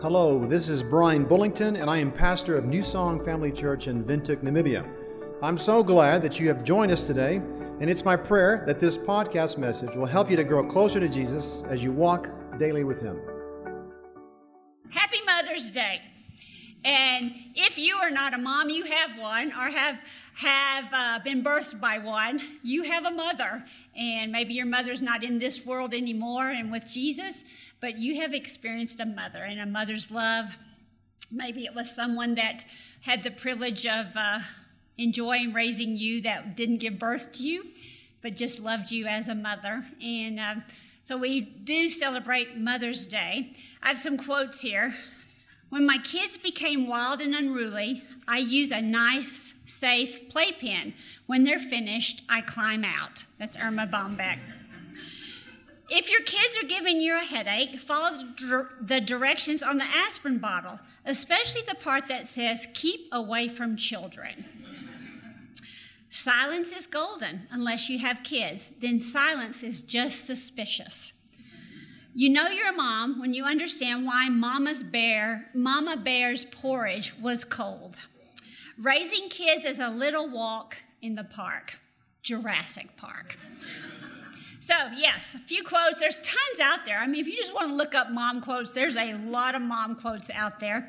Hello, this is Brian Bullington, and I am pastor of New Song Family Church in Windhoek, Namibia. I'm so glad that you have joined us today, and it's my prayer that this podcast message will help you to grow closer to Jesus as you walk daily with Him. Happy Mother's Day. And if you are not a mom, you have one, or have have uh, been birthed by one, you have a mother. And maybe your mother's not in this world anymore and with Jesus, but you have experienced a mother and a mother's love. Maybe it was someone that had the privilege of uh, enjoying raising you that didn't give birth to you, but just loved you as a mother. And uh, so we do celebrate Mother's Day. I have some quotes here. When my kids became wild and unruly, I use a nice, safe playpen. When they're finished, I climb out. That's Erma Bombeck. If your kids are giving you a headache, follow the directions on the aspirin bottle, especially the part that says, keep away from children. Silence is golden unless you have kids, then silence is just suspicious. You know you're a mom when you understand why Mama's bear, Mama Bear's porridge was cold. Raising kids is a little walk in the park, Jurassic Park. So, yes, a few quotes. There's tons out there. I mean, if you just want to look up mom quotes, there's a lot of mom quotes out there.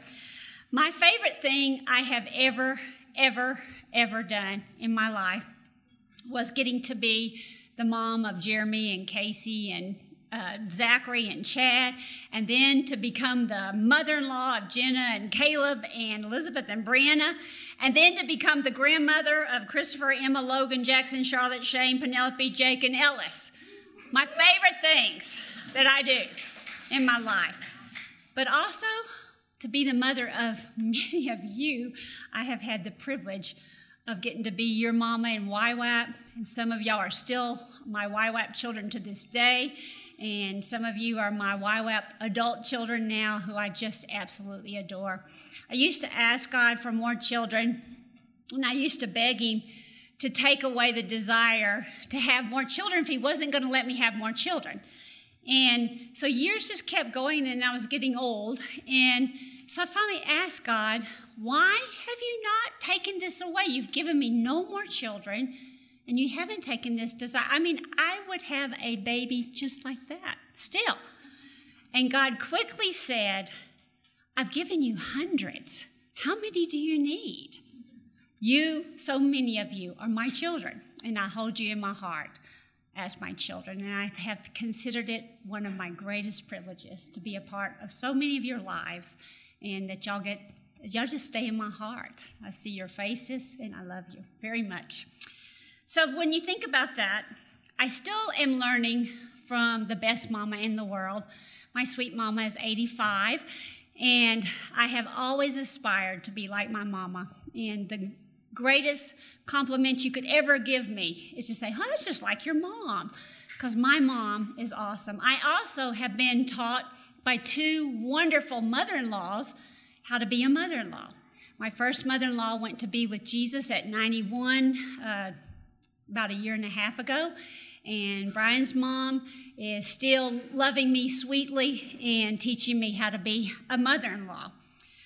My favorite thing I have ever, ever, ever done in my life was getting to be the mom of Jeremy and Casey and uh, Zachary and Chad, and then to become the mother in law of Jenna and Caleb and Elizabeth and Brianna, and then to become the grandmother of Christopher, Emma, Logan, Jackson, Charlotte, Shane, Penelope, Jake, and Ellis. My favorite things that I do in my life. But also to be the mother of many of you, I have had the privilege of getting to be your mama in YWAM, and some of y'all are still my YWAM children to this day and some of you are my YWAM adult children now who I just absolutely adore. I used to ask God for more children, and I used to beg Him to take away the desire to have more children if He wasn't going to let me have more children. And so years just kept going, and I was getting old. And so I finally asked God, Why have you not taken this away? You've given me no more children and you haven't taken this desire. I mean, I would have a baby just like that still. And God quickly said, I've given you hundreds. How many do you need? You, so many of you, are my children, and I hold you in my heart as my children. And I have considered it one of my greatest privileges to be a part of so many of your lives and that y'all get, y'all just stay in my heart. I see your faces, and I love you very much. So when you think about that, I still am learning from the best mama in the world. My sweet mama is 85, and I have always aspired to be like my mama. And the greatest compliment you could ever give me is to say, Oh, that's just like your mom, because my mom is awesome. I also have been taught by two wonderful mother in laws how to be a mother in law. My first mother in law went to be with Jesus at 91. Uh, about a year and a half ago. And Brian's mom is still loving me sweetly and teaching me how to be a mother in law.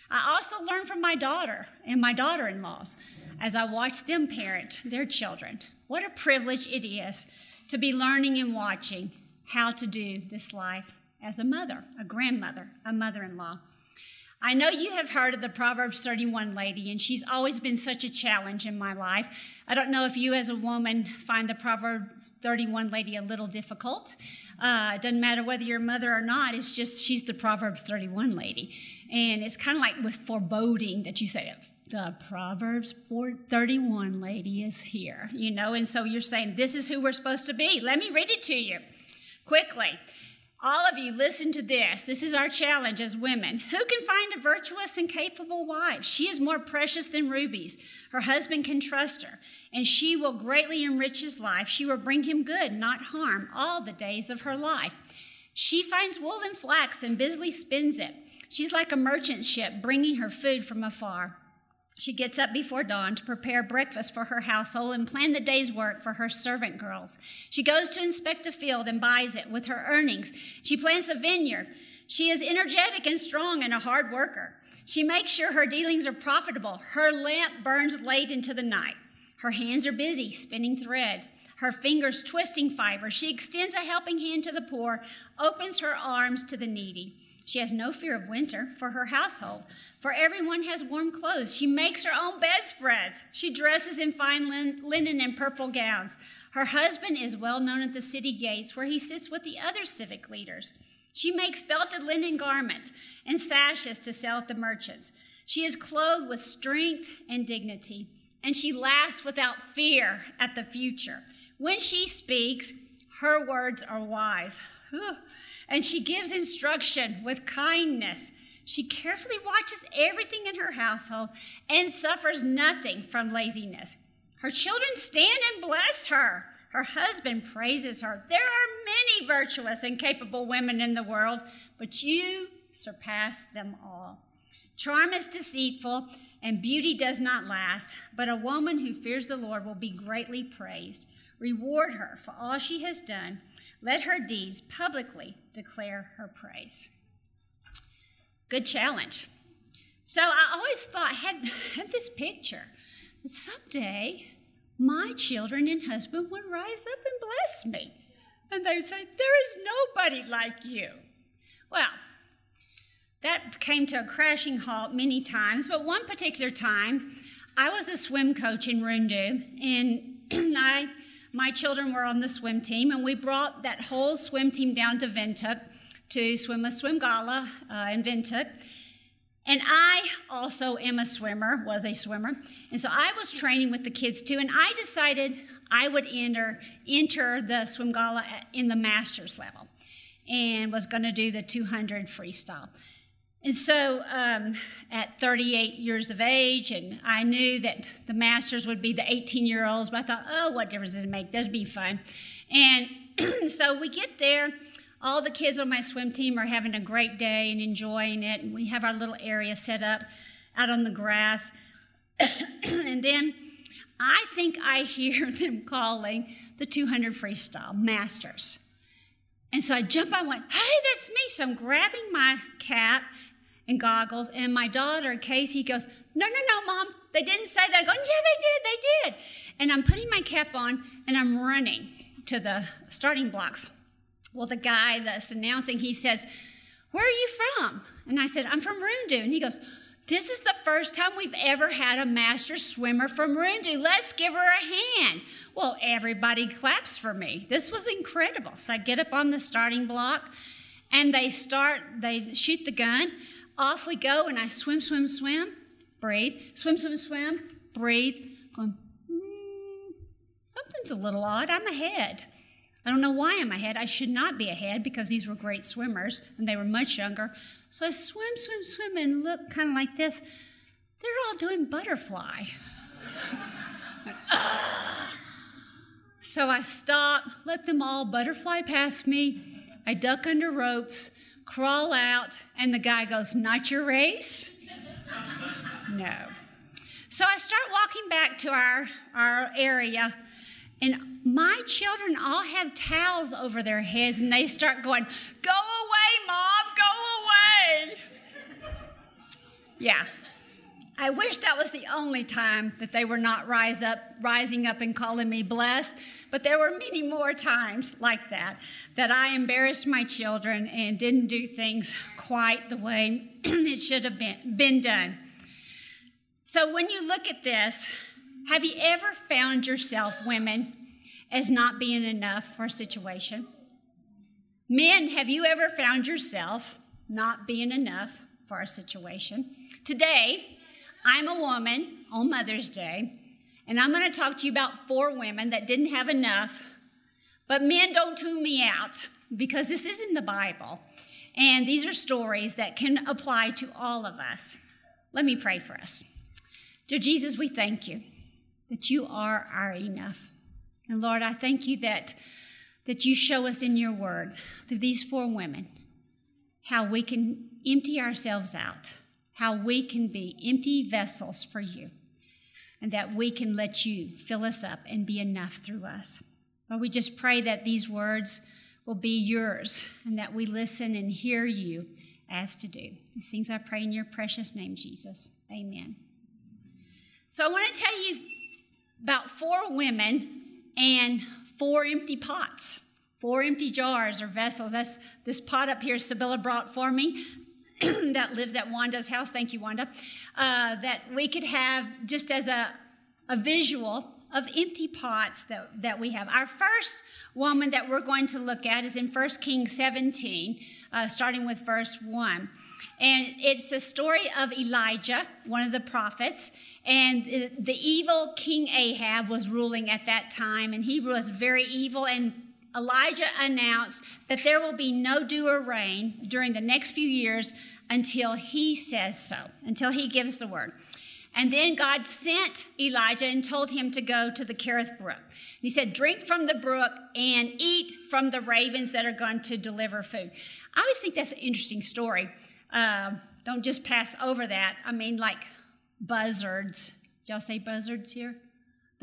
I also learned from my daughter and my daughter in laws as I watch them parent their children. What a privilege it is to be learning and watching how to do this life as a mother, a grandmother, a mother in law. I know you have heard of the Proverbs 31 lady, and she's always been such a challenge in my life. I don't know if you, as a woman, find the Proverbs 31 lady a little difficult. Uh, it doesn't matter whether you're a mother or not, it's just she's the Proverbs 31 lady. And it's kind of like with foreboding that you say, the Proverbs 31 lady is here, you know, and so you're saying, this is who we're supposed to be. Let me read it to you quickly. All of you, listen to this. This is our challenge as women. Who can find a virtuous and capable wife? She is more precious than rubies. Her husband can trust her, and she will greatly enrich his life. She will bring him good, not harm, all the days of her life. She finds wool and flax and busily spins it. She's like a merchant ship bringing her food from afar. She gets up before dawn to prepare breakfast for her household and plan the day's work for her servant girls. She goes to inspect a field and buys it with her earnings. She plants a vineyard. She is energetic and strong and a hard worker. She makes sure her dealings are profitable. Her lamp burns late into the night. Her hands are busy spinning threads, her fingers twisting fiber. She extends a helping hand to the poor, opens her arms to the needy. She has no fear of winter for her household, for everyone has warm clothes. She makes her own bedspreads. She dresses in fine linen and purple gowns. Her husband is well known at the city gates, where he sits with the other civic leaders. She makes belted linen garments and sashes to sell at the merchants. She is clothed with strength and dignity, and she laughs without fear at the future. When she speaks, her words are wise, and she gives instruction with kindness. She carefully watches everything in her household and suffers nothing from laziness. Her children stand and bless her. Her husband praises her. There are many virtuous and capable women in the world, but you surpass them all. Charm is deceitful, and beauty does not last, but a woman who fears the Lord will be greatly praised. Reward her for all she has done. Let her deeds publicly declare her praise. Good challenge. So I always thought, had, had this picture that someday my children and husband would rise up and bless me. And they would say, There is nobody like you. Well, that came to a crashing halt many times, but one particular time, I was a swim coach in Rundu, and I, my children were on the swim team, and we brought that whole swim team down to Windhoek to swim a swim gala uh, in Windhoek. And I also am a swimmer, was a swimmer. And so I was training with the kids too, and I decided I would enter, enter the swim gala in the master's level and was going to do the 200 freestyle. And so um, at 38 years of age, and I knew that the masters would be the 18 year olds, but I thought, oh, what difference does it make? That'd be fun. And so we get there all the kids on my swim team are having a great day and enjoying it. And we have our little area set up out on the grass. and then I think I hear them calling the 200 freestyle masters. And so I jump, I went, hey, that's me. So I'm grabbing my cap and goggles, and my daughter, Casey, goes, no, no, no, mom, they didn't say that. I'm going, yeah, they did, they did. And I'm putting my cap on, and I'm running to the starting blocks. Well, the guy that's announcing, he says, Where are you from? And I said, I'm from Rundu. And he goes, This is the first time we've ever had a master swimmer from Rundu. Let's give her a hand. Well, everybody claps for me. This was incredible. So I get up on the starting block and they start, they shoot the gun. Off we go, and I swim, swim, swim, breathe, swim, swim, swim, breathe, going, mm, something's a little odd. I'm ahead. I don't know why I'm ahead. I should not be ahead because these were great swimmers and they were much younger. So I swim, swim, swim, and look kind of like this. They're all doing butterfly. so I stop, let them all butterfly past me. I duck under ropes, crawl out, and the guy goes, Not your race? no. So I start walking back to our, our area and my children all have towels over their heads and they start going, Go away, mom, go away. yeah. I wish that was the only time that they were not rise up, rising up and calling me blessed, but there were many more times like that that I embarrassed my children and didn't do things quite the way it should have been, been done. So when you look at this, have you ever found yourself, women, as not being enough for a situation? Men, have you ever found yourself not being enough for a situation? Today, I'm a woman on Mother's Day, and I'm going to talk to you about four women that didn't have enough. But men, don't tune me out because this is in the Bible. And these are stories that can apply to all of us. Let me pray for us. Dear Jesus, we thank you that you are our enough. And Lord, I thank you that, that you show us in your word through these four women how we can empty ourselves out, how we can be empty vessels for you, and that we can let you fill us up and be enough through us. Lord, we just pray that these words will be yours and that we listen and hear you as to do. These things I pray in your precious name, Jesus. Amen. So I want to tell you about four women and four empty pots, four empty jars or vessels. That's this pot up here Sibylla brought for me. that lives at Wanda's house. Thank you, Wanda. Uh, that we could have just as a, a visual of empty pots that, that we have. Our first woman that we're going to look at is in 1 Kings 17, uh, starting with verse 1. And it's the story of Elijah, one of the prophets. And the evil King Ahab was ruling at that time, and he was very evil. And Elijah announced that there will be no dew or rain during the next few years until he says so, until he gives the word. And then God sent Elijah and told him to go to the Kerith brook. He said, Drink from the brook and eat from the ravens that are going to deliver food. I always think that's an interesting story. Uh, don't just pass over that. I mean, like buzzards. Did y'all say buzzards here?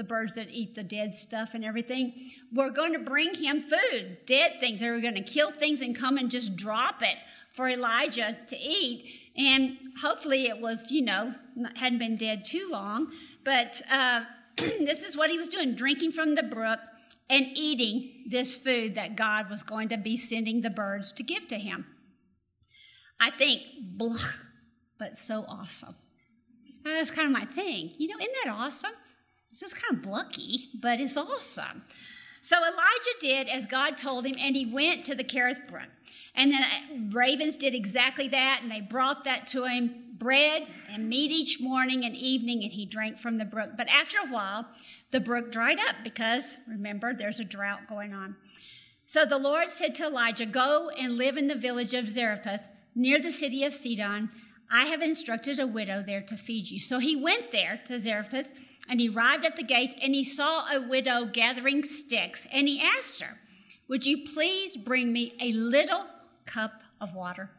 The birds that eat the dead stuff and everything. We're going to bring him food, dead things. They were going to kill things and come and just drop it for Elijah to eat. And hopefully it was, you know, hadn't been dead too long. But uh, this is what he was doing drinking from the brook and eating this food that God was going to be sending the birds to give to him. I think, blah, but so awesome. That's kind of my thing. You know, isn't that awesome? This is kind of blucky, but it's awesome. So Elijah did as God told him, and he went to the Kerith brook. And then uh, ravens did exactly that, and they brought that to him bread and meat each morning and evening, and he drank from the brook. But after a while, the brook dried up because, remember, there's a drought going on. So the Lord said to Elijah, Go and live in the village of Zarephath, near the city of Sidon. I have instructed a widow there to feed you. So he went there to Zarephath, and he arrived at the gates, and he saw a widow gathering sticks, and he asked her, Would you please bring me a little cup of water.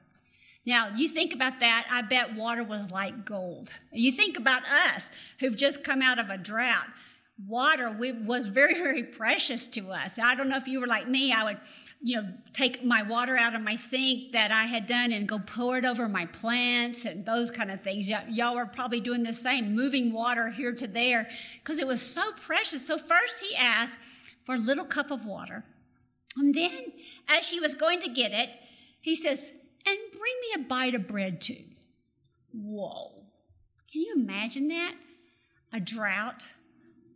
Now, you think about that, I bet water was like gold. You think about us who've just come out of a drought. Water was very, very precious to us. I don't know if you were like me, I would, you know, take my water out of my sink that I had done and go pour it over my plants and those kind of things. Y- y'all were probably doing the same, moving water here to there because it was so precious. So, first he asked for a little cup of water. And then, as she was going to get it, he says, and bring me a bite of bread too. Whoa. Can you imagine that? A drought,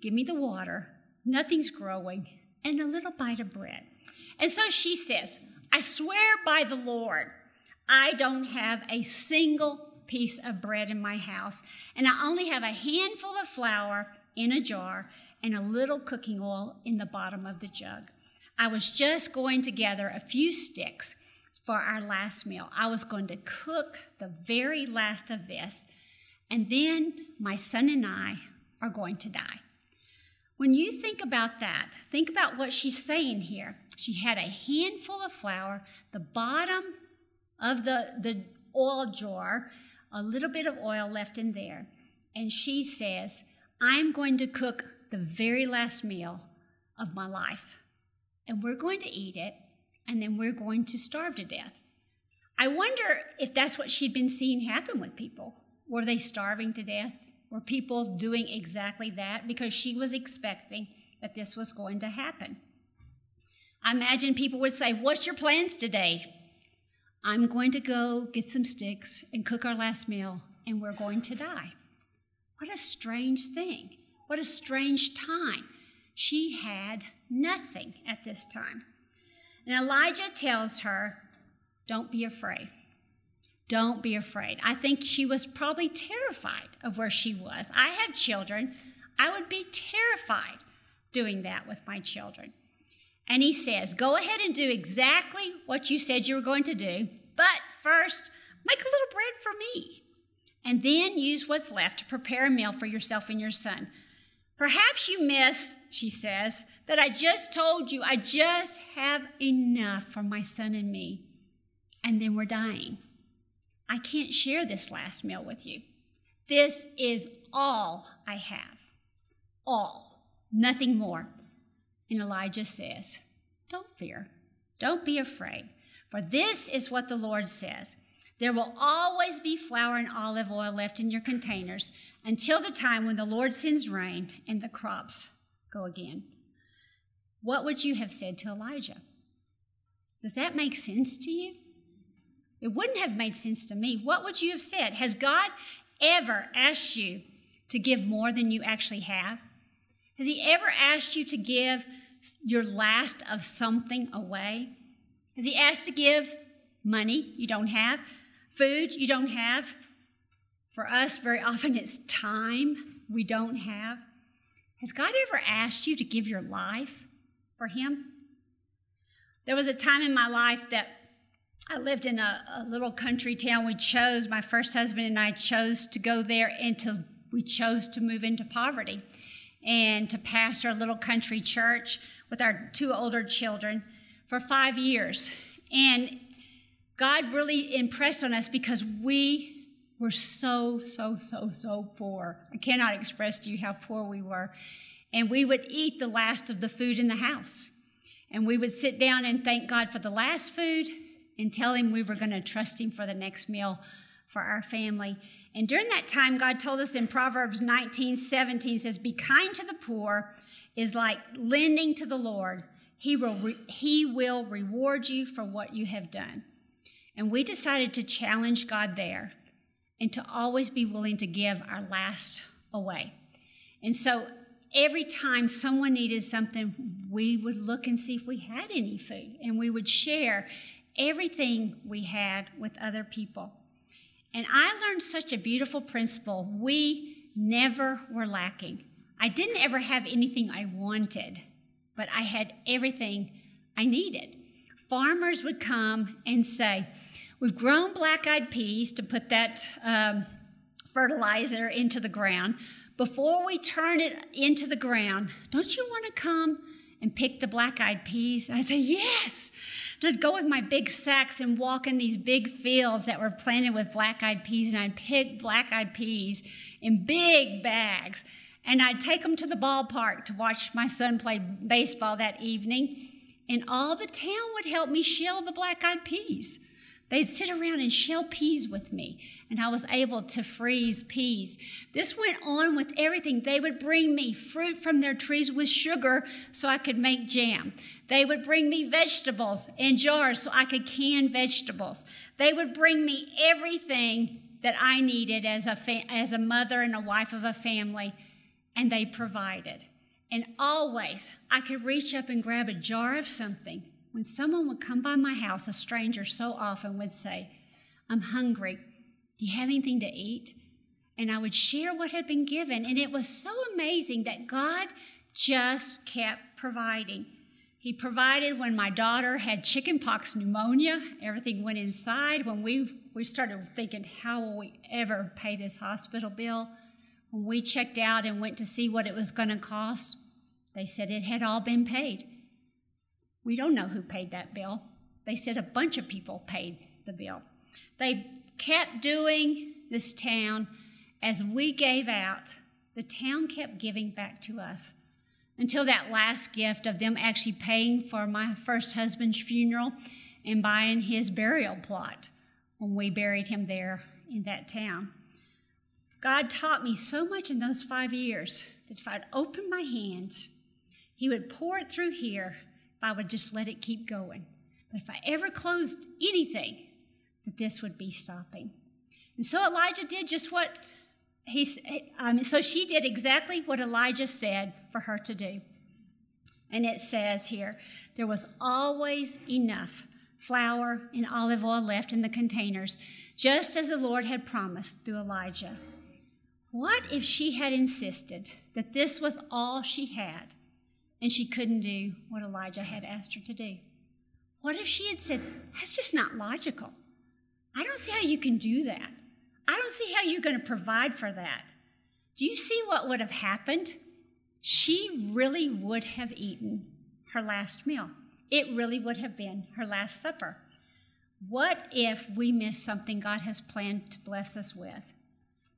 give me the water, nothing's growing, and a little bite of bread. And so she says, I swear by the Lord, I don't have a single piece of bread in my house, and I only have a handful of flour in a jar and a little cooking oil in the bottom of the jug. I was just going to gather a few sticks for our last meal. I was going to cook the very last of this, and then my son and I are going to die. When you think about that, think about what she's saying here. She had a handful of flour, the bottom of the, the oil jar, a little bit of oil left in there. And she says, I'm going to cook the very last meal of my life. And we're going to eat it and then we're going to starve to death. I wonder if that's what she'd been seeing happen with people. Were they starving to death? Were people doing exactly that? Because she was expecting that this was going to happen. I imagine people would say, What's your plans today? I'm going to go get some sticks and cook our last meal, and we're going to die. What a strange thing. What a strange time. She had nothing at this time. And Elijah tells her, Don't be afraid. Don't be afraid. I think she was probably terrified of where she was. I have children. I would be terrified doing that with my children. And he says, Go ahead and do exactly what you said you were going to do, but first, make a little bread for me. And then use what's left to prepare a meal for yourself and your son. Perhaps you miss, she says, that I just told you I just have enough for my son and me. And then we're dying. I can't share this last meal with you. This is all I have. All. Nothing more. And Elijah says, Don't fear. Don't be afraid. For this is what the Lord says There will always be flour and olive oil left in your containers until the time when the Lord sends rain and the crops go again. What would you have said to Elijah? Does that make sense to you? It wouldn't have made sense to me. What would you have said? Has God ever asked you to give more than you actually have? Has He ever asked you to give your last of something away? Has He asked to give money you don't have, food you don't have? For us, very often it's time we don't have. Has God ever asked you to give your life for Him? There was a time in my life that I lived in a, a, little country town. We chose, my first husband and I chose to go there to, we chose to move into poverty and to pastor a little country church with our two older children for five years. And God really impressed on us because we were so, so, so, so poor. I cannot express to you how poor we were. And we would eat the last of the food in the house. And we would sit down and thank God for the last food and tell him we were going to trust him for the next meal for our family. And during that time, God told us in Proverbs 19 17 says, Be kind to the poor is like lending to the Lord. He will, re- he will reward you for what you have done. And we decided to challenge God there and to always be willing to give our last away. And so every time someone needed something, we would look and see if we had any food and we would share everything we had with other people. And I learned such a beautiful principle. We never were lacking. I didn't ever have anything I wanted, but I had everything I needed. Farmers would come and say, We've grown black eyed peas to put that um, fertilizer into the ground. Before we turn it into the ground, don't you want to come and pick the black eyed peas? I say, Yes. I'd go with my big sacks and walk in these big fields that were planted with black eyed peas, and I'd pick black eyed peas in big bags. And I'd take them to the ballpark to watch my son play baseball that evening. And all the town would help me shell the black eyed peas. They'd sit around and shell peas with me, and I was able to freeze peas. This went on with everything. They would bring me fruit from their trees with sugar so I could make jam. They would bring me vegetables in jars so I could can vegetables. They would bring me everything that I needed as a, fa- as a mother and a wife of a family, and they provided. And always, I could reach up and grab a jar of something when someone would come by my house, a stranger so often would say, I'm hungry. Do you have anything to eat? And I would share what had been given. And it was so amazing that God just kept providing. He provided when my daughter had chickenpox pneumonia, everything went inside. When we, we started thinking, how will we ever pay this hospital bill? When we checked out and went to see what it was going to cost, they said it had all been paid. We don't know who paid that bill. They said a bunch of people paid the bill. They kept doing this town as we gave out. The town kept giving back to us until that last gift of them actually paying for my first husband's funeral and buying his burial plot when we buried him there in that town. God taught me so much in those five years that if I'd open my hands, He would pour it through here I would just let it keep going. But if I ever closed anything, that this would be stopping. And so Elijah did just what he um, so she did exactly what Elijah said for her to do. And it says here, there was always enough flour and olive oil left in the containers, just as the Lord had promised through Elijah. What if she had insisted that this was all she had and she couldn't do what Elijah had asked her to do? What if she had said, That's just not logical? I don't see how you can do that. I don't see how you're going to provide for that. Do you see what would have happened? She really would have eaten her last meal. It really would have been her last supper. What if we miss something God has planned to bless us with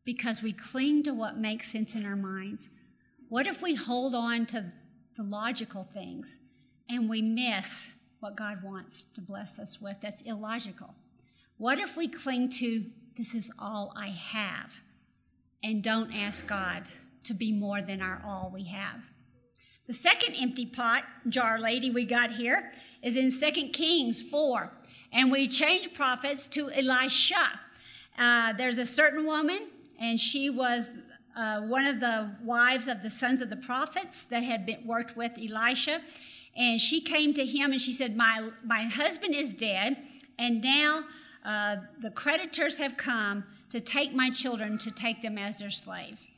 because we cling to what makes sense in our minds? What if we hold on to the logical things, and we miss what God wants to bless us with. That's illogical. What if we cling to, this is all I have, and don't ask God to be more than our all we have? The second empty pot jar lady we got here is in 2 Kings 4, and we change prophets to Elisha. Uh, there's a certain woman, and she was uh, one of the wives of the sons of the prophets that had been worked with Elisha. And she came to him and she said, My, my husband is dead, and now uh, the creditors have come to take my children to take them as their slaves.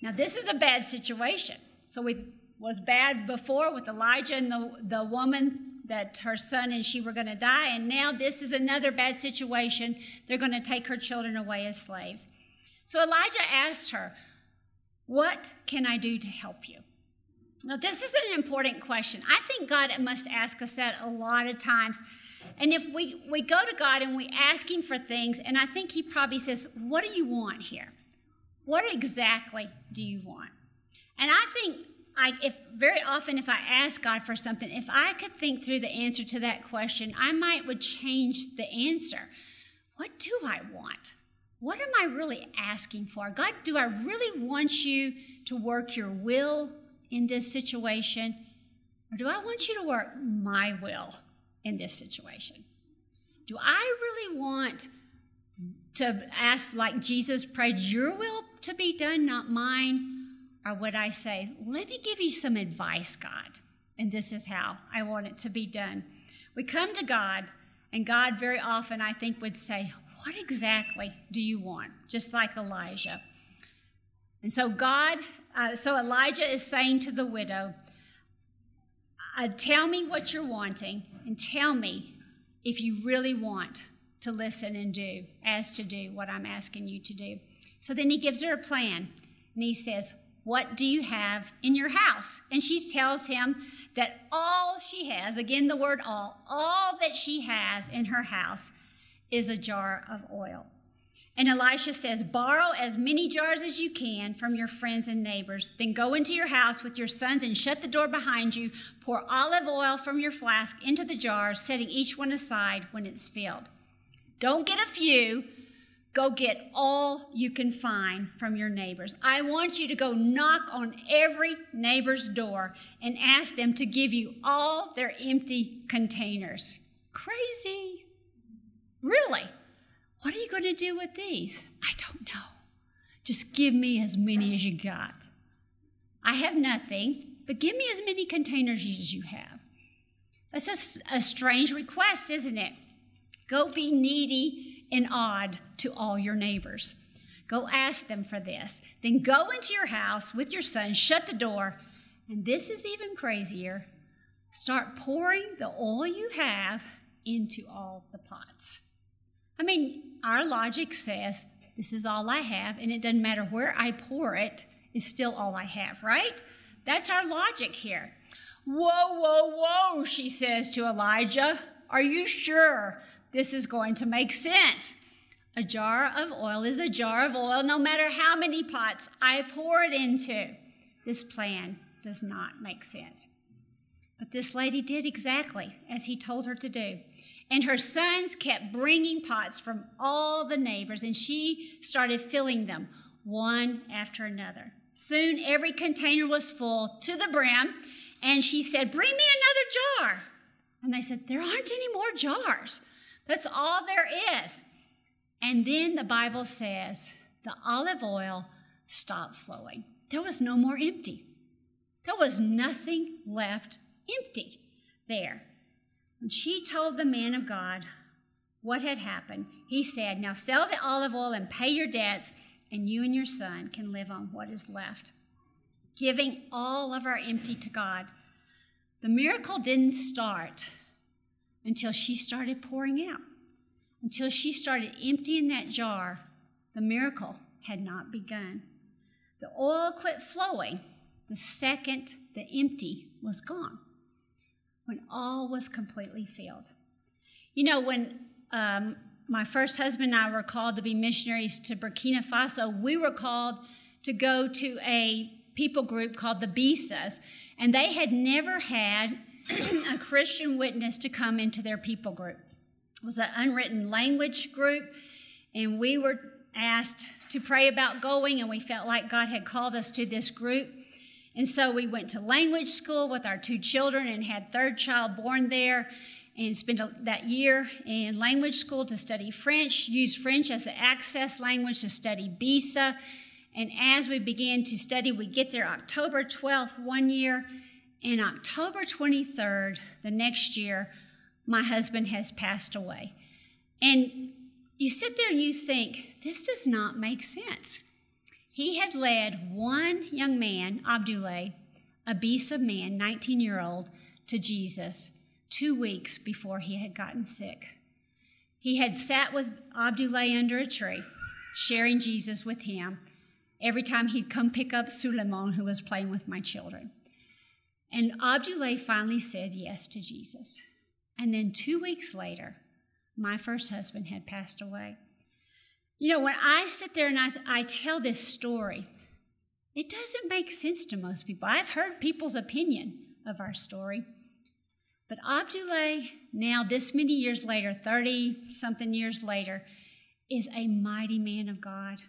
Now, this is a bad situation. So it was bad before with Elijah and the, the woman that her son and she were going to die. And now this is another bad situation. They're going to take her children away as slaves. So Elijah asked her, What can I do to help you? Now, this is an important question. I think God must ask us that a lot of times. And if we, we go to God and we ask Him for things, and I think He probably says, What do you want here? What exactly do you want? And I think I, if very often if I ask God for something, if I could think through the answer to that question, I might would change the answer. What do I want? What am I really asking for? God, do I really want you to work your will in this situation? Or do I want you to work my will in this situation? Do I really want to ask, like Jesus prayed, your will to be done, not mine? Or would I say, let me give you some advice, God, and this is how I want it to be done? We come to God, and God very often, I think, would say, What exactly do you want? Just like Elijah. And so, God, uh, so Elijah is saying to the widow, uh, Tell me what you're wanting, and tell me if you really want to listen and do, as to do what I'm asking you to do. So then he gives her a plan, and he says, what do you have in your house? And she tells him that all she has, again, the word all, all that she has in her house is a jar of oil. And Elisha says, Borrow as many jars as you can from your friends and neighbors. Then go into your house with your sons and shut the door behind you. Pour olive oil from your flask into the jars, setting each one aside when it's filled. Don't get a few, Go get all you can find from your neighbors. I want you to go knock on every neighbor's door and ask them to give you all their empty containers. Crazy. Really? What are you going to do with these? I don't know. Just give me as many as you got. I have nothing, but give me as many containers as you have. That's a, a strange request, isn't it? Go be needy and odd to all your neighbors. Go ask them for this. Then go into your house with your son, shut the door, and this is even crazier. Start pouring the oil you have into all the pots. I mean, our logic says this is all I have, and it doesn't matter where I pour it, it's still all I have, right? That's our logic here. Whoa, whoa, whoa, she says to Elijah. Are you sure this is going to make sense. A jar of oil is a jar of oil, no matter how many pots I pour it into. This plan does not make sense. But this lady did exactly as he told her to do. And her sons kept bringing pots from all the neighbors, and she started filling them one after another. Soon every container was full to the brim, and she said, Bring me another jar. And they said, There aren't any more jars. That's all there is. And then the Bible says the olive oil stopped flowing. There was no more empty. There was nothing left empty there. She told the man of God what had happened, he said, Now sell the olive oil and pay your debts, and you and your son can live on what is left. Giving all of our empty to God. The miracle didn't start until she started pouring out. Until she started emptying that jar, the miracle had not begun. The oil quit flowing the second the empty was gone, when all was completely filled. You know, when um, my first husband and I were called to be missionaries to Burkina Faso, we were called to go to a people group called the Bisas, and they had never had a Christian witness to come into their people group. It was an unwritten language group, and we were asked to pray about going, and we felt like God had called us to this group. And so we went to language school with our two children and had third child born there and spent that year in language school to study French, used French as the access language to study BISA. And as we began to study, we get there October 12th one year, and October 23rd the next year, my husband has passed away. And you sit there and you think, this does not make sense. He had led one young man, Abdullah, a Bisa man, 19 year old, to Jesus two weeks before he had gotten sick. He had sat with Abdullah under a tree, sharing Jesus with him every time he'd come pick up Suleiman, who was playing with my children. And Abdullah finally said yes to Jesus. And then two weeks later, my first husband had passed away. You know, when I sit there and I, I tell this story, it doesn't make sense to most people. I've heard people's opinion of our story. But Abdullah, now this many years later, 30 something years later, is a mighty man of God.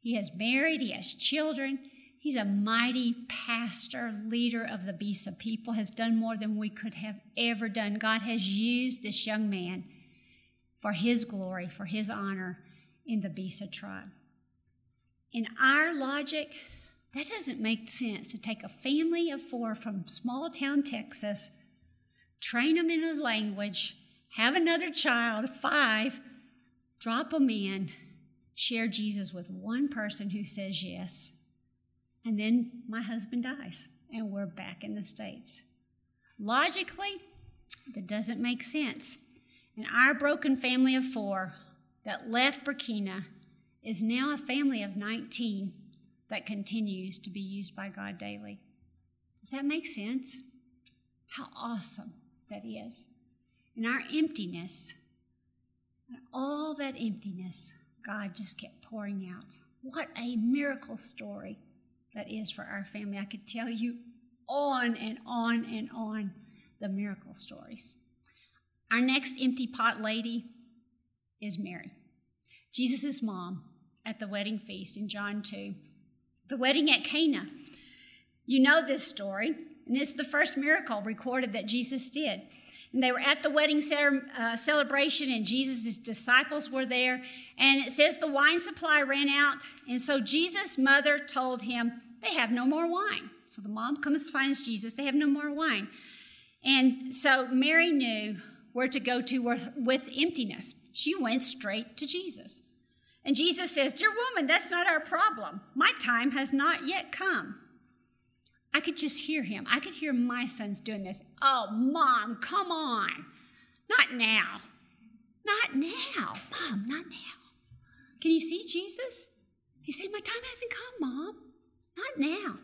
He has married, he has children. He's a mighty pastor, leader of the Bisa people, has done more than we could have ever done. God has used this young man for his glory, for his honor in the Bisa tribe. In our logic, that doesn't make sense to take a family of four from small town Texas, train them in a language, have another child, five, drop them in, share Jesus with one person who says yes, and then my husband dies, and we're back in the States. Logically, that doesn't make sense. In our broken family of four that left Burkina is now a family of 19 that continues to be used by God daily. Does that make sense? How awesome that is. In our emptiness, all that emptiness, God just kept pouring out. What a miracle story that is for our family. I could tell you on and on and on the miracle stories. Our next empty pot lady is Mary, Jesus' mom at the wedding feast in John 2. The wedding at Cana. You know this story, and it's the first miracle recorded that Jesus did. And they were at the wedding uh, celebration, and Jesus' disciples were there. And it says the wine supply ran out. And so Jesus' mother told him, They have no more wine. So the mom comes, finds Jesus, they have no more wine. And so Mary knew where to go to with emptiness. She went straight to Jesus. And Jesus says, Dear woman, that's not our problem. My time has not yet come. I could just hear him. I could hear my sons doing this. Oh, mom, come on. Not now. Not now. Mom, not now. Can you see Jesus? He said, My time hasn't come, mom. Not now.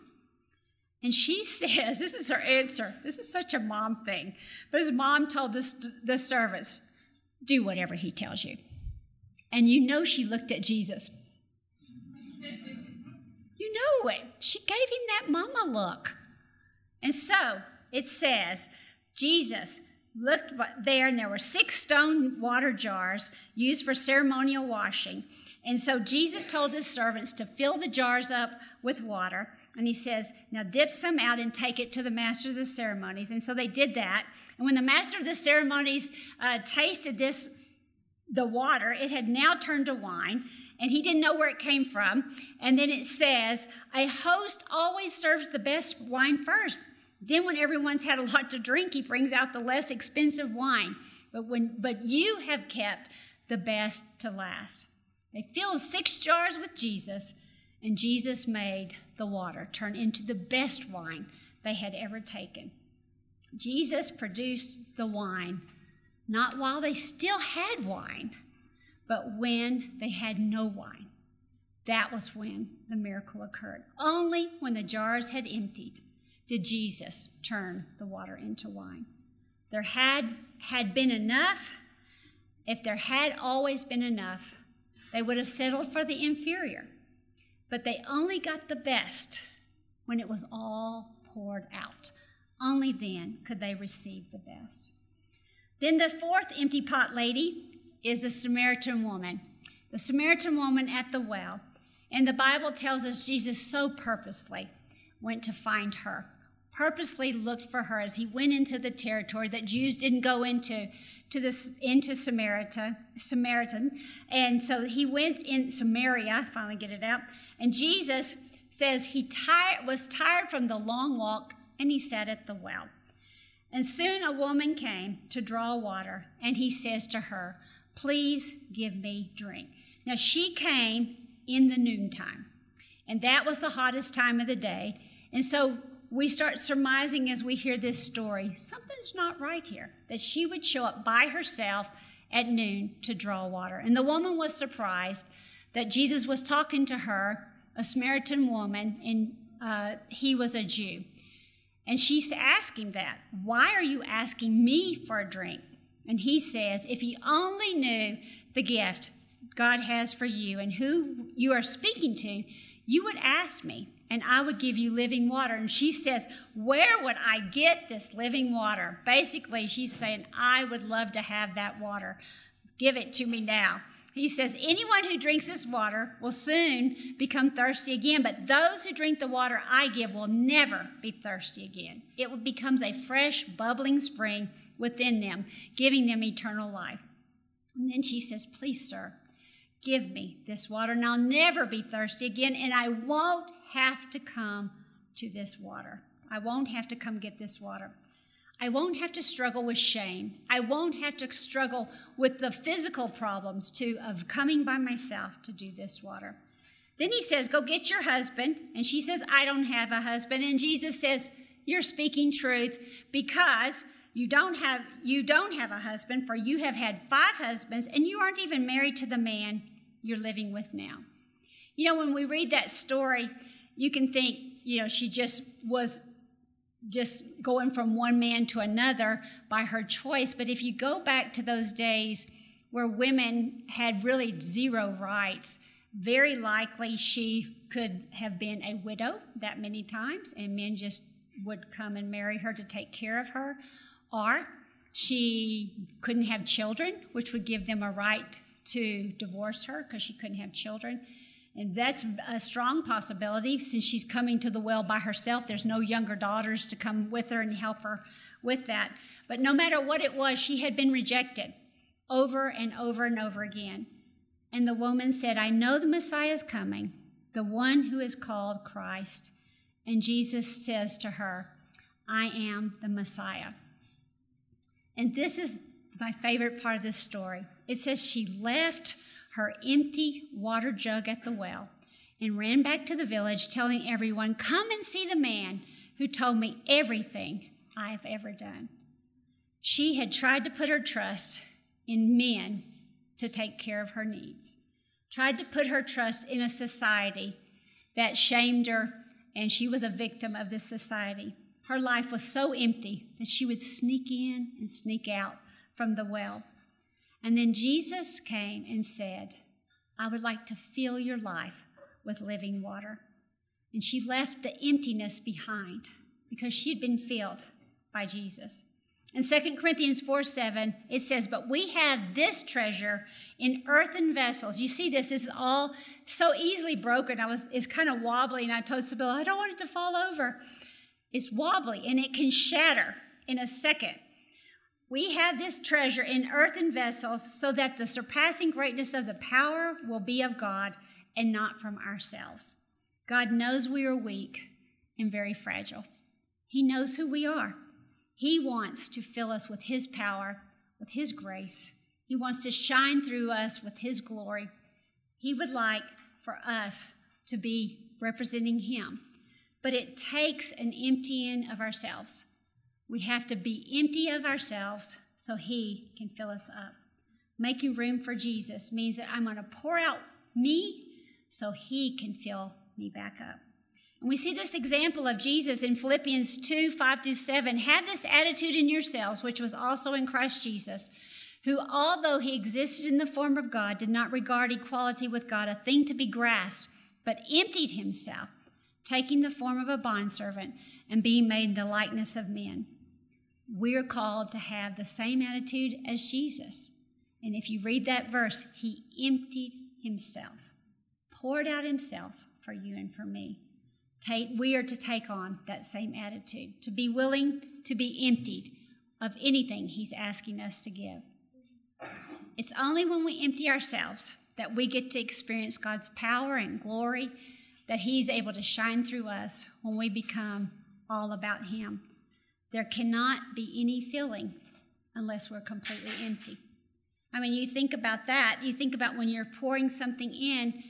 And she says, this is her answer. This is such a mom thing. But his mom told this, the servants, do whatever he tells you. And you know she looked at Jesus. You know it. She gave him that mama look. And so it says, Jesus looked there, and there were six stone water jars used for ceremonial washing. And so Jesus told his servants to fill the jars up with water. And he says, Now dip some out and take it to the master of the ceremonies. And so they did that. And when the master of the ceremonies uh, tasted this, the water, it had now turned to wine. And he didn't know where it came from. And then it says, A host always serves the best wine first. Then, when everyone's had a lot to drink, he brings out the less expensive wine. But, when, but you have kept the best to last. They filled six jars with Jesus, and Jesus made the water turn into the best wine they had ever taken. Jesus produced the wine not while they still had wine, but when they had no wine. That was when the miracle occurred. Only when the jars had emptied did Jesus turn the water into wine. There had had been enough. If there had always been enough, they would have settled for the inferior. But they only got the best when it was all poured out. Only then could they receive the best. Then the fourth empty pot lady is the Samaritan woman, the Samaritan woman at the well. And the Bible tells us Jesus so purposely went to find her, purposely looked for her as he went into the territory that Jews didn't go into, to this into Samaritan, Samaritan. And so he went in Samaria, finally get it out. And Jesus says he tired, was tired from the long walk and he sat at the well. And soon a woman came to draw water, and he says to her, Please give me drink. Now she came in the noontime, and that was the hottest time of the day. And so we start surmising as we hear this story something's not right here, that she would show up by herself at noon to draw water. And the woman was surprised that Jesus was talking to her, a Samaritan woman, and uh, he was a Jew. And she's asking that. Why are you asking me for a drink? And he says, If you only knew the gift God has for you and who you are speaking to, you would ask me, and I would give you living water. And she says, Where would I get this living water? Basically, she's saying, I would love to have that water. Give it to me now. He says, Anyone who drinks this water will soon become thirsty again, but those who drink the water I give will never be thirsty again. It becomes a fresh, bubbling spring within them, giving them eternal life. And then she says, Please, sir, give me this water, and I'll never be thirsty again, and I won't have to come to this water. I won't have to come get this water. I won't have to struggle with shame. I won't have to struggle with the physical problems too of coming by myself to do this water. Then he says, Go get your husband. And she says, I don't have a husband. And Jesus says, You're speaking truth because you don't have you don't have a husband, for you have had five husbands, and you aren't even married to the man you're living with now. You know, when we read that story, you can think, you know, she just was just going from one man to another by her choice. But if you go back to those days where women had really zero rights, very likely she could have been a widow that many times, and men just would come and marry her to take care of her. Or she couldn't have children, which would give them a right to divorce her because she couldn't have children. And that's a strong possibility since she's coming to the well by herself. There's no younger daughters to come with her and help her with that. But no matter what it was, she had been rejected over and over and over again. And the woman said, I know the Messiah is coming, the one who is called Christ. And Jesus says to her, I am the Messiah. And this is my favorite part of this story. It says she left her empty water jug at the well and ran back to the village, telling everyone, Come and see the man who told me everything I have ever done. She had tried to put her trust in men to take care of her needs, tried to put her trust in a society that shamed her, and she was a victim of this society. Her life was so empty that she would sneak in and sneak out from the well. And then Jesus came and said, I would like to fill your life with living water. And she left the emptiness behind because she had been filled by Jesus. In 2 Corinthians 4 7, it says, But we have this treasure in earthen vessels. You see, this this is all so easily broken. I was it's kind of wobbly, and I told Sibyl, I don't want it to fall over. It's wobbly and it can shatter in a second. We have this treasure in earthen vessels so that the surpassing greatness of the power will be of God and not from ourselves. God knows we are weak and very fragile. He knows who we are. He wants to fill us with His power, with His grace. He wants to shine through us with His glory. He would like for us to be representing Him. But it takes an emptying of ourselves. We have to be empty of ourselves so He can fill us up. Making room for Jesus means that I'm going to pour out me so He can fill me back up. And we see this example of Jesus in Philippians 2 5 through 7. Have this attitude in yourselves, which was also in Christ Jesus, who, although he existed in the form of God, did not regard equality with God a thing to be grasped, but emptied himself, taking the form of a bondservant and being made in the likeness of men we're called to have the same attitude as Jesus. And if you read that verse, he emptied himself, poured out himself for you and for me. Take, we are to take on that same attitude, to be willing to be emptied of anything he's asking us to give. It's only when we empty ourselves that we get to experience God's power and glory, that he's able to shine through us when we become all about him. There cannot be any filling unless we're completely empty. I mean, you think about that. You think about when you're pouring something in,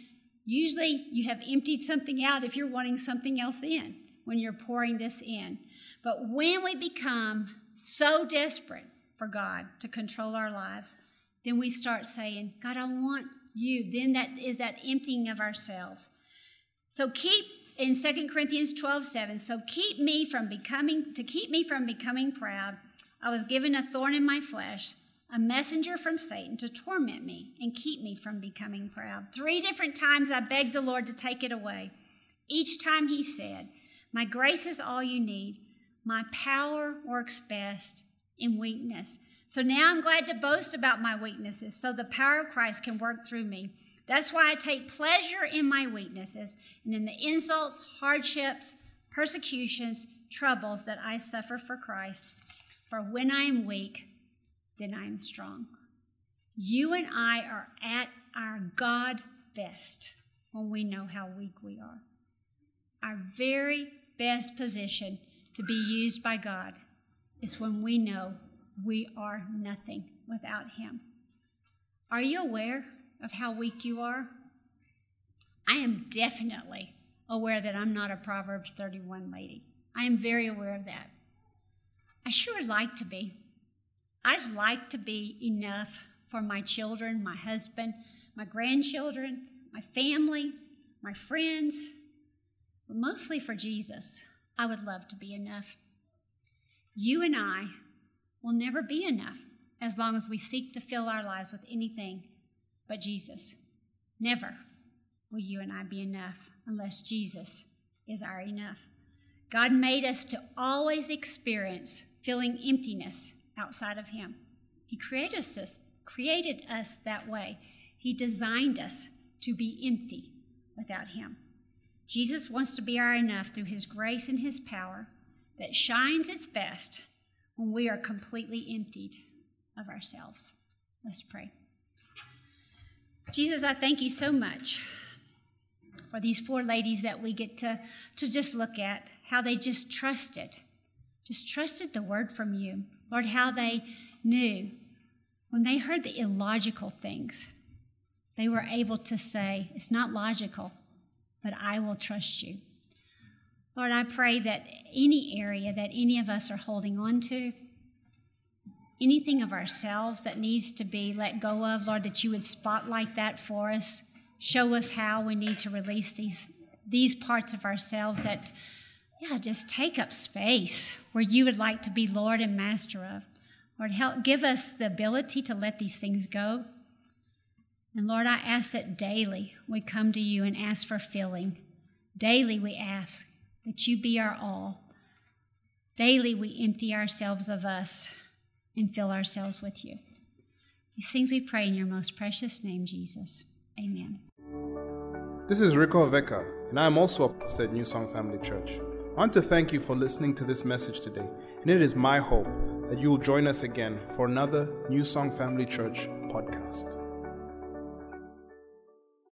usually you have emptied something out if you're wanting something else in when you're pouring this in. But when we become so desperate for God to control our lives, then we start saying, God, I want you. Then that is that emptying of ourselves. So keep in 2 Corinthians 12, 7, so keep me from becoming, to keep me from becoming proud, I was given a thorn in my flesh, a messenger from Satan to torment me and keep me from becoming proud. Three different times I begged the Lord to take it away. Each time he said, My grace is all you need. My power works best in weakness. So now I'm glad to boast about my weaknesses so the power of Christ can work through me. That's why I take pleasure in my weaknesses and in the insults, hardships, persecutions, troubles that I suffer for Christ. For when I am weak, then I am strong. You and I are at our God best when we know how weak we are. Our very best position to be used by God is when we know we are nothing without Him. Are you aware of how weak you are? I am definitely aware that I'm not a Proverbs 31 lady. I am very aware of that. I sure would like to be. I'd like to be enough for my children, my husband, my grandchildren, my family, my friends, but mostly for Jesus. I would love to be enough. You and I will never be enough as long as we seek to fill our lives with anything but Jesus. Never will you and I be enough unless Jesus is our enough. God made us to always experience feeling emptiness outside of Him. He created us, created us that way. He designed us to be empty without Him. Jesus wants to be our enough through His grace and His power that shines its best when we are completely emptied of ourselves. Let's pray. Jesus, I thank you so much for these four ladies that we get to, to just look at, how they just trusted, just trusted the word from you. Lord, how they knew when they heard the illogical things, they were able to say, It's not logical, but I will trust you. Lord, I pray that any area that any of us are holding on to, anything of ourselves that needs to be let go of, Lord, that you would spotlight that for us. Show us how we need to release these, these parts of ourselves that, yeah, just take up space where you would like to be Lord and Master of. Lord, help give us the ability to let these things go. And Lord, I ask that daily we come to you and ask for filling. Daily we ask that you be our all. Daily we empty ourselves of us and fill ourselves with you. These things we pray in your most precious name, Jesus. Amen. This is Rico Veka, and I am also a pastor at New Song Family Church. I want to thank you for listening to this message today, and it is my hope that you will join us again for another New Song Family Church podcast.